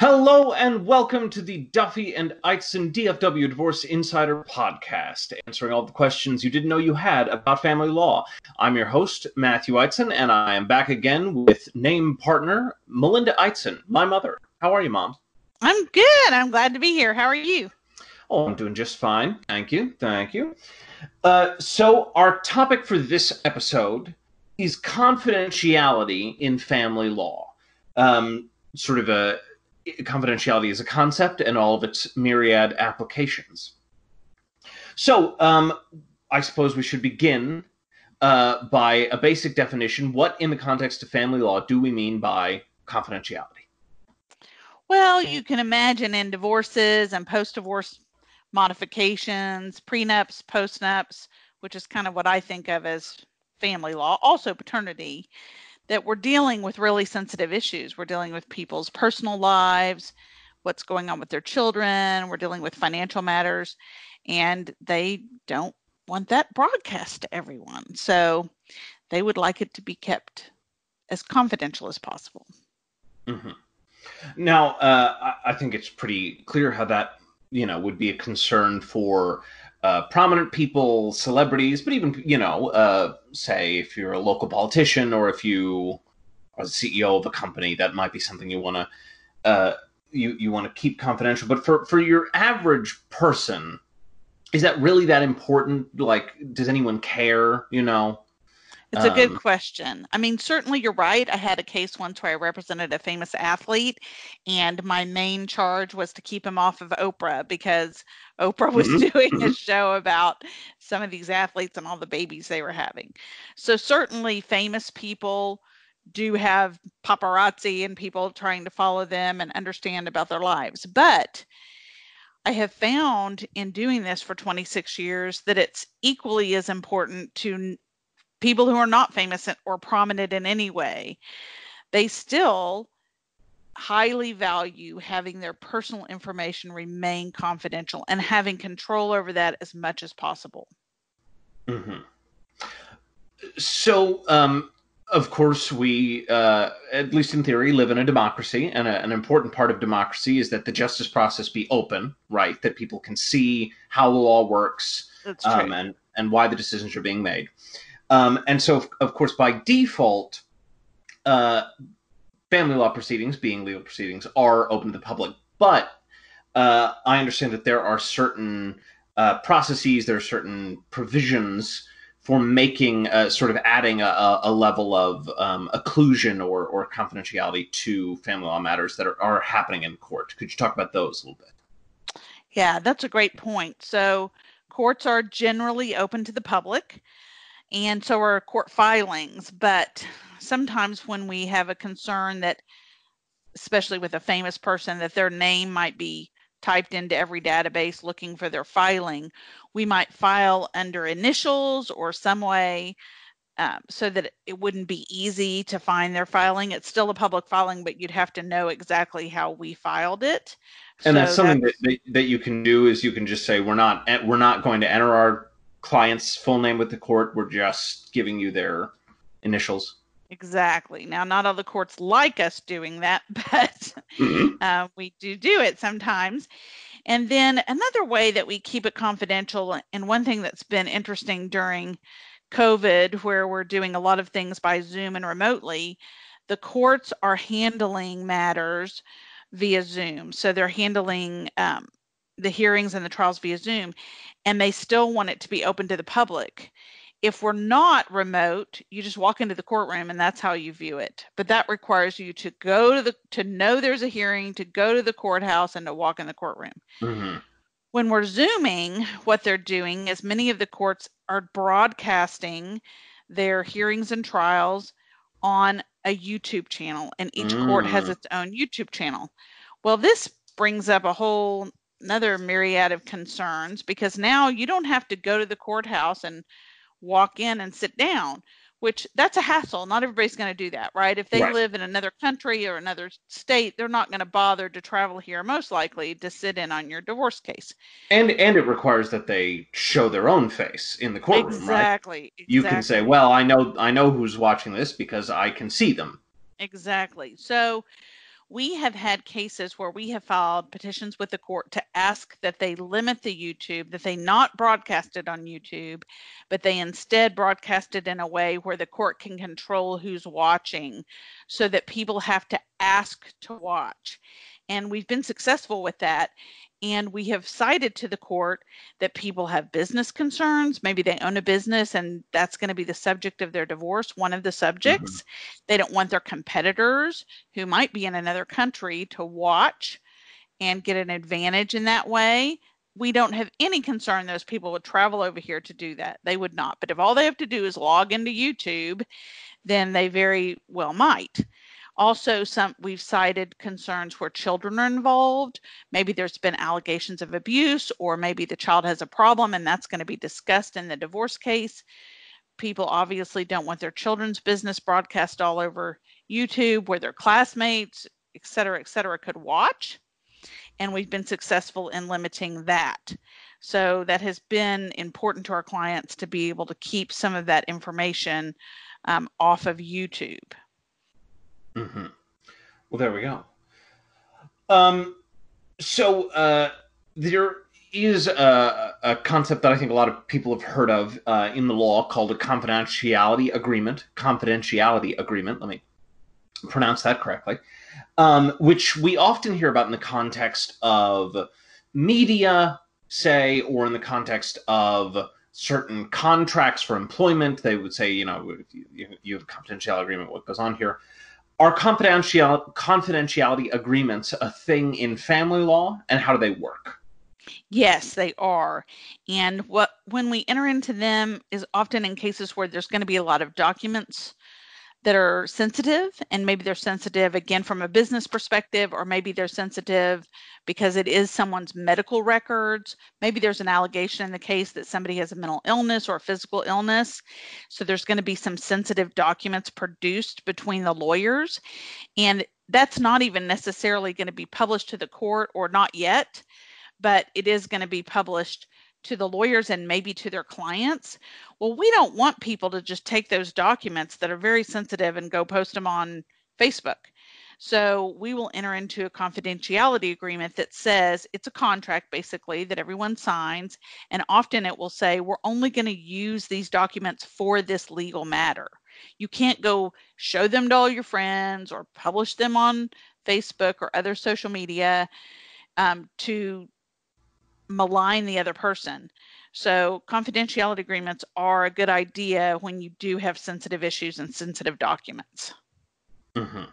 Hello and welcome to the Duffee and Eitzen DFW Divorce Insider podcast, answering all the questions you didn't know you had about family law. I'm your host, Matthew Eitzen, and I am back again with name partner Melinda Eitzen, my mother. How are you, Mom? I'm good. I'm glad to be here. How are you? Oh, I'm doing just fine. Thank you. Thank you. Uh, so, our topic for this episode is confidentiality in family law. Um, sort of a confidentiality as a concept and all of its myriad applications. So, um, I suppose we should begin uh, by a basic definition. What, in the context of family law, do we mean by confidentiality? Well, you can imagine in divorces and post divorce modifications, prenups, postnups, which is kind of what I think of as family law, also paternity, that we're dealing with really sensitive issues. We're dealing with people's personal lives, what's going on with their children, we're dealing with financial matters, and they don't want that broadcast to everyone. So they would like it to be kept as confidential as possible. Mm-hmm. Now, uh, I think it's pretty clear how that you know would be a concern for uh, prominent people, celebrities, but even you know, uh, say if you're a local politician or if you are the CEO of a company, that might be something you want to uh, you you want to keep confidential. But for for your average person, is that really that important? Like, does anyone care? You know? It's a good um, question. I mean, certainly you're right. I had a case once where I represented a famous athlete, and my main charge was to keep him off of Oprah because Oprah was mm-hmm. doing a mm-hmm. show about some of these athletes and all the babies they were having. So, certainly, famous people do have paparazzi and people trying to follow them and understand about their lives. But I have found in doing this for 26 years that it's equally as important to people who are not famous or prominent in any way, they still highly value having their personal information remain confidential and having control over that as much as possible. Mm-hmm. So, um, of course, we, uh, at least in theory, live in a democracy, and a, an important part of democracy is that the justice process be open, right? That people can see how the law works um, and and why the decisions are being made. Um, and so, of course, by default, uh, family law proceedings, being legal proceedings, are open to the public. But uh, I understand that there are certain uh, processes, there are certain provisions for making, uh, sort of adding a, a level of um, occlusion or, or confidentiality to family law matters that are, are happening in court. Could you talk about those a little bit? Yeah, that's a great point. So, courts are generally open to the public and so are court filings. But sometimes when we have a concern that, especially with a famous person, that their name might be typed into every database looking for their filing, we might file under initials or some way um, so that it wouldn't be easy to find their filing. It's still a public filing, but you'd have to know exactly how we filed it. And so that's something that's, that, that, that you can do is you can just say we're not we're not going to enter our client's full name with the court. We're just giving you their initials. Exactly. Now, not all the courts like us doing that, but mm-hmm. uh, we do do it sometimes. And then another way that we keep it confidential, and one thing that's been interesting during COVID, where we're doing a lot of things by Zoom and remotely, the courts are handling matters via Zoom. So they're handling um, the hearings and the trials via Zoom, and they still want it to be open to the public. If we're not remote, you just walk into the courtroom and that's how you view it. But that requires you to go to the to know there's a hearing, to go to the courthouse and to walk in the courtroom. Mm-hmm. When we're zooming, what they're doing is many of the courts are broadcasting their hearings and trials on a YouTube channel, and each mm. court has mm. its own YouTube channel. Well, this brings up a whole another myriad of concerns because now you don't have to go to the courthouse and walk in and sit down which that's a hassle. Not everybody's going to do that right? If they right. live in another country or another state they're not going to bother to travel here most likely to sit in on your divorce case. And and it requires that they show their own face in the courtroom exactly, right? Exactly. you can say well i know i know who's watching this because i can see them. Exactly. So we have had cases where we have filed petitions with the court to ask that they limit the YouTube, that they not broadcast it on YouTube, but they instead broadcast it in a way where the court can control who's watching so that people have to ask to watch. And we've been successful with that. And we have cited to the court that people have business concerns. Maybe they own a business and that's going to be the subject of their divorce, one of the subjects. Mm-hmm. They don't want their competitors who might be in another country to watch and get an advantage in that way. We don't have any concern those people would travel over here to do that. They would not. But if all they have to do is log into YouTube, then they very well might. Also, some we've cited concerns where children are involved. Maybe there's been allegations of abuse, or maybe the child has a problem, and that's going to be discussed in the divorce case. People obviously don't want their children's business broadcast all over YouTube, where their classmates, et cetera, et cetera, could watch. And we've been successful in limiting that. So that has been important to our clients to be able to keep some of that information um, off of YouTube. Mm-hmm. Well, there we go. Um, so uh, there is a, a, concept that I think a lot of people have heard of uh, in the law called a confidentiality agreement. Confidentiality agreement. Let me pronounce that correctly. Um, which we often hear about in the context of media, say, or in the context of certain contracts for employment. They would say, you know, you, you have a confidentiality agreement, what goes on here. Are confidential, confidentiality agreements a thing in family law, and how do they work? Yes, they are. And what when we enter into them is often in cases where there's going to be a lot of documents that are sensitive and maybe they're sensitive again from a business perspective or maybe they're sensitive because it is someone's medical records. Maybe there's an allegation in the case that somebody has a mental illness or a physical illness. So there's going to be some sensitive documents produced between the lawyers and that's not even necessarily going to be published to the court or not yet but it is going to be published to the lawyers and maybe to their clients. Well, we don't want people to just take those documents that are very sensitive and go post them on Facebook. So we will enter into a confidentiality agreement that says it's a contract basically that everyone signs. And often it will say, we're only going to use these documents for this legal matter. You can't go show them to all your friends or publish them on Facebook or other social media um, to malign the other person. So confidentiality agreements are a good idea when you do have sensitive issues and sensitive documents. Mm-hmm.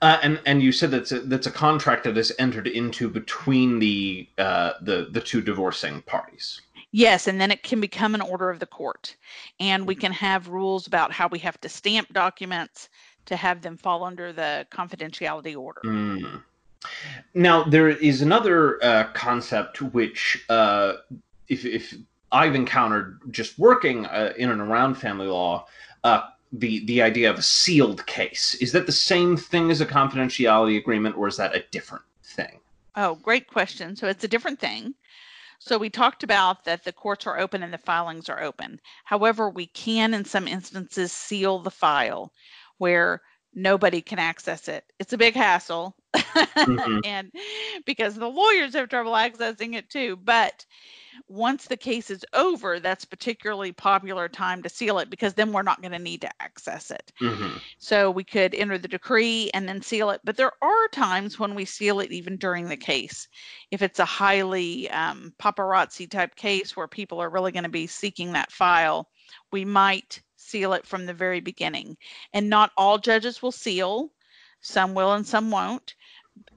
Uh, and and you said that's a, that's a contract that is entered into between the uh, the the two divorcing parties. Yes, and then it can become an order of the court, and we can have rules about how we have to stamp documents to have them fall under the confidentiality order. Mm. Now, there is another uh, concept which, uh, if, if, I've encountered just working uh, in and around family law, uh, the the idea of a sealed case is that the same thing as a confidentiality agreement, or is that a different thing? Oh, great question. So it's a different thing. So we talked about that the courts are open and the filings are open. However, we can, in some instances, seal the file where nobody can access it. It's a big hassle. Mm-hmm. and because the lawyers have trouble accessing it too. But once the case is over, that's particularly popular time to seal it because then we're not going to need to access it. Mm-hmm. So we could enter the decree and then seal it. But there are times when we seal it even during the case. If it's a highly um, paparazzi type case where people are really going to be seeking that file, we might seal it from the very beginning. And not all judges will seal, some will and some won't.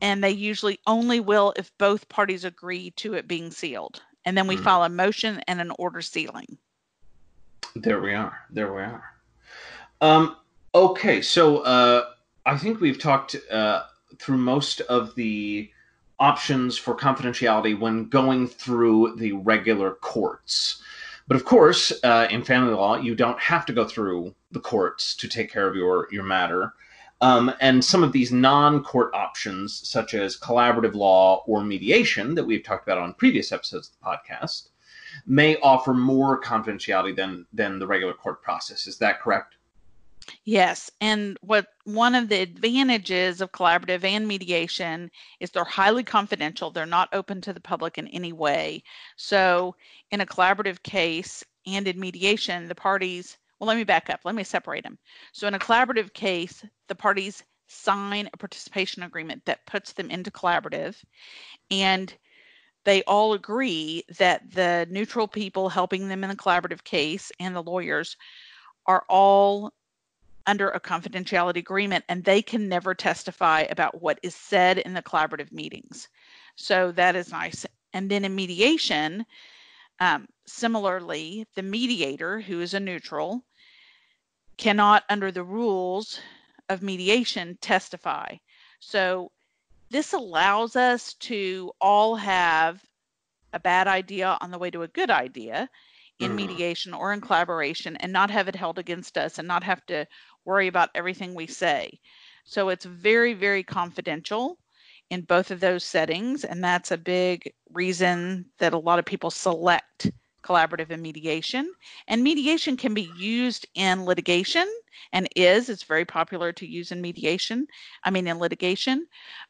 And they usually only will if both parties agree to it being sealed. And then we mm. file a motion and an order sealing. There we are. There we are. Um, okay, so uh, I think we've talked uh, through most of the options for confidentiality when going through the regular courts. But of course, uh, in family law, you don't have to go through the courts to take care of your your matter. Um, and some of these non-court options, such as collaborative law or mediation, that we've talked about on previous episodes of the podcast, may offer more confidentiality than than the regular court process. Is that correct? Yes, and what one of the advantages of collaborative and mediation is they're highly confidential. They're not open to the public in any way. So, in a collaborative case and in mediation, the parties, well, let me back up. Let me separate them. So, in a collaborative case, the parties sign a participation agreement that puts them into collaborative and they all agree that the neutral people helping them in the collaborative case and the lawyers are all under a confidentiality agreement and they can never testify about what is said in the collaborative meetings. So that is nice. And then in mediation, um, similarly, the mediator, who is a neutral, cannot, under the rules of mediation, testify. So this allows us to all have a bad idea on the way to a good idea in mm. mediation or in collaboration and not have it held against us and not have to worry about everything we say. So it's very, very confidential in both of those settings. And that's a big reason that a lot of people select collaborative and mediation. And mediation can be used in litigation and is, it's very popular to use in mediation, I mean, in litigation,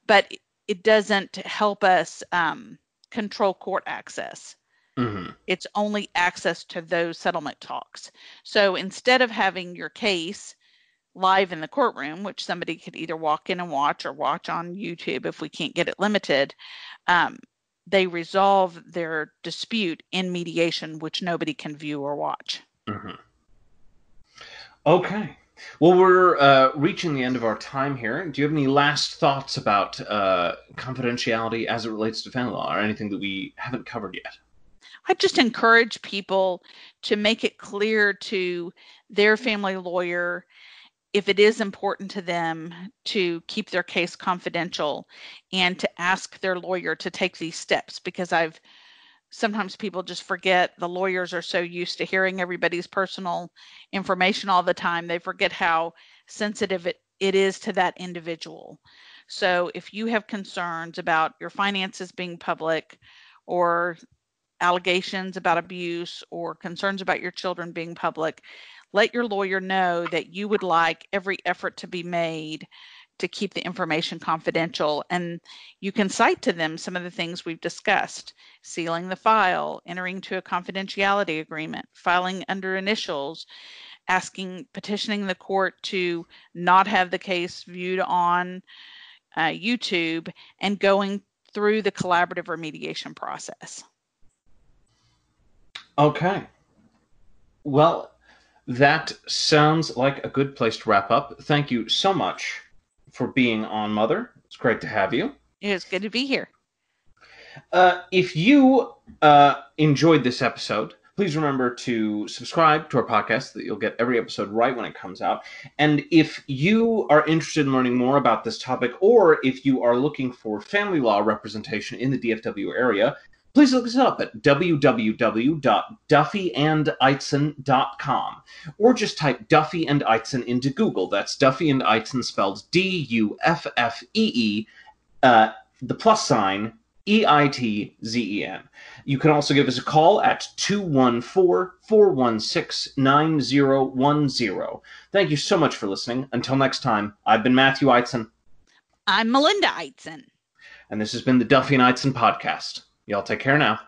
but it doesn't help us um, control court access. Mm-hmm. It's only access to those settlement talks. So instead of having your case live in the courtroom, which somebody could either walk in and watch or watch on YouTube if we can't get it limited, um, they resolve their dispute in mediation, which nobody can view or watch. Mm-hmm. Okay. Well, we're uh, reaching the end of our time here. Do you have any last thoughts about uh, confidentiality as it relates to family law or anything that we haven't covered yet? I just encourage people to make it clear to their family lawyer if it is important to them to keep their case confidential and to ask their lawyer to take these steps because I've sometimes people just forget the lawyers are so used to hearing everybody's personal information all the time they forget how sensitive it, it is to that individual. So if you have concerns about your finances being public or allegations about abuse or concerns about your children being public let your lawyer know that you would like every effort to be made to keep the information confidential. And you can cite to them some of the things we've discussed sealing the file, entering to a confidentiality agreement, filing under initials, asking, petitioning the court to not have the case viewed on uh, YouTube, and going through the collaborative remediation process. Okay. Well, that sounds like a good place to wrap up. Thank you so much for being on, Mother. It's great to have you. It's good to be here. Uh, if you uh, enjoyed this episode, please remember to subscribe to our podcast so that you'll get every episode right when it comes out. And if you are interested in learning more about this topic, or if you are looking for family law representation in the DFW area, please look us up at www.duffeeandeitzen.com or just type Duffee and Eitzen into Google. That's Duffee and Eitzen spelled D U F F E E, uh, the plus sign E I T Z E N. You can also give us a call at 214 416 9010. Thank you so much for listening. Until next time, I've been Matthew Eitzen. I'm Melinda Eitzen. And this has been the Duffee and Eitzen podcast. Y'all take care now.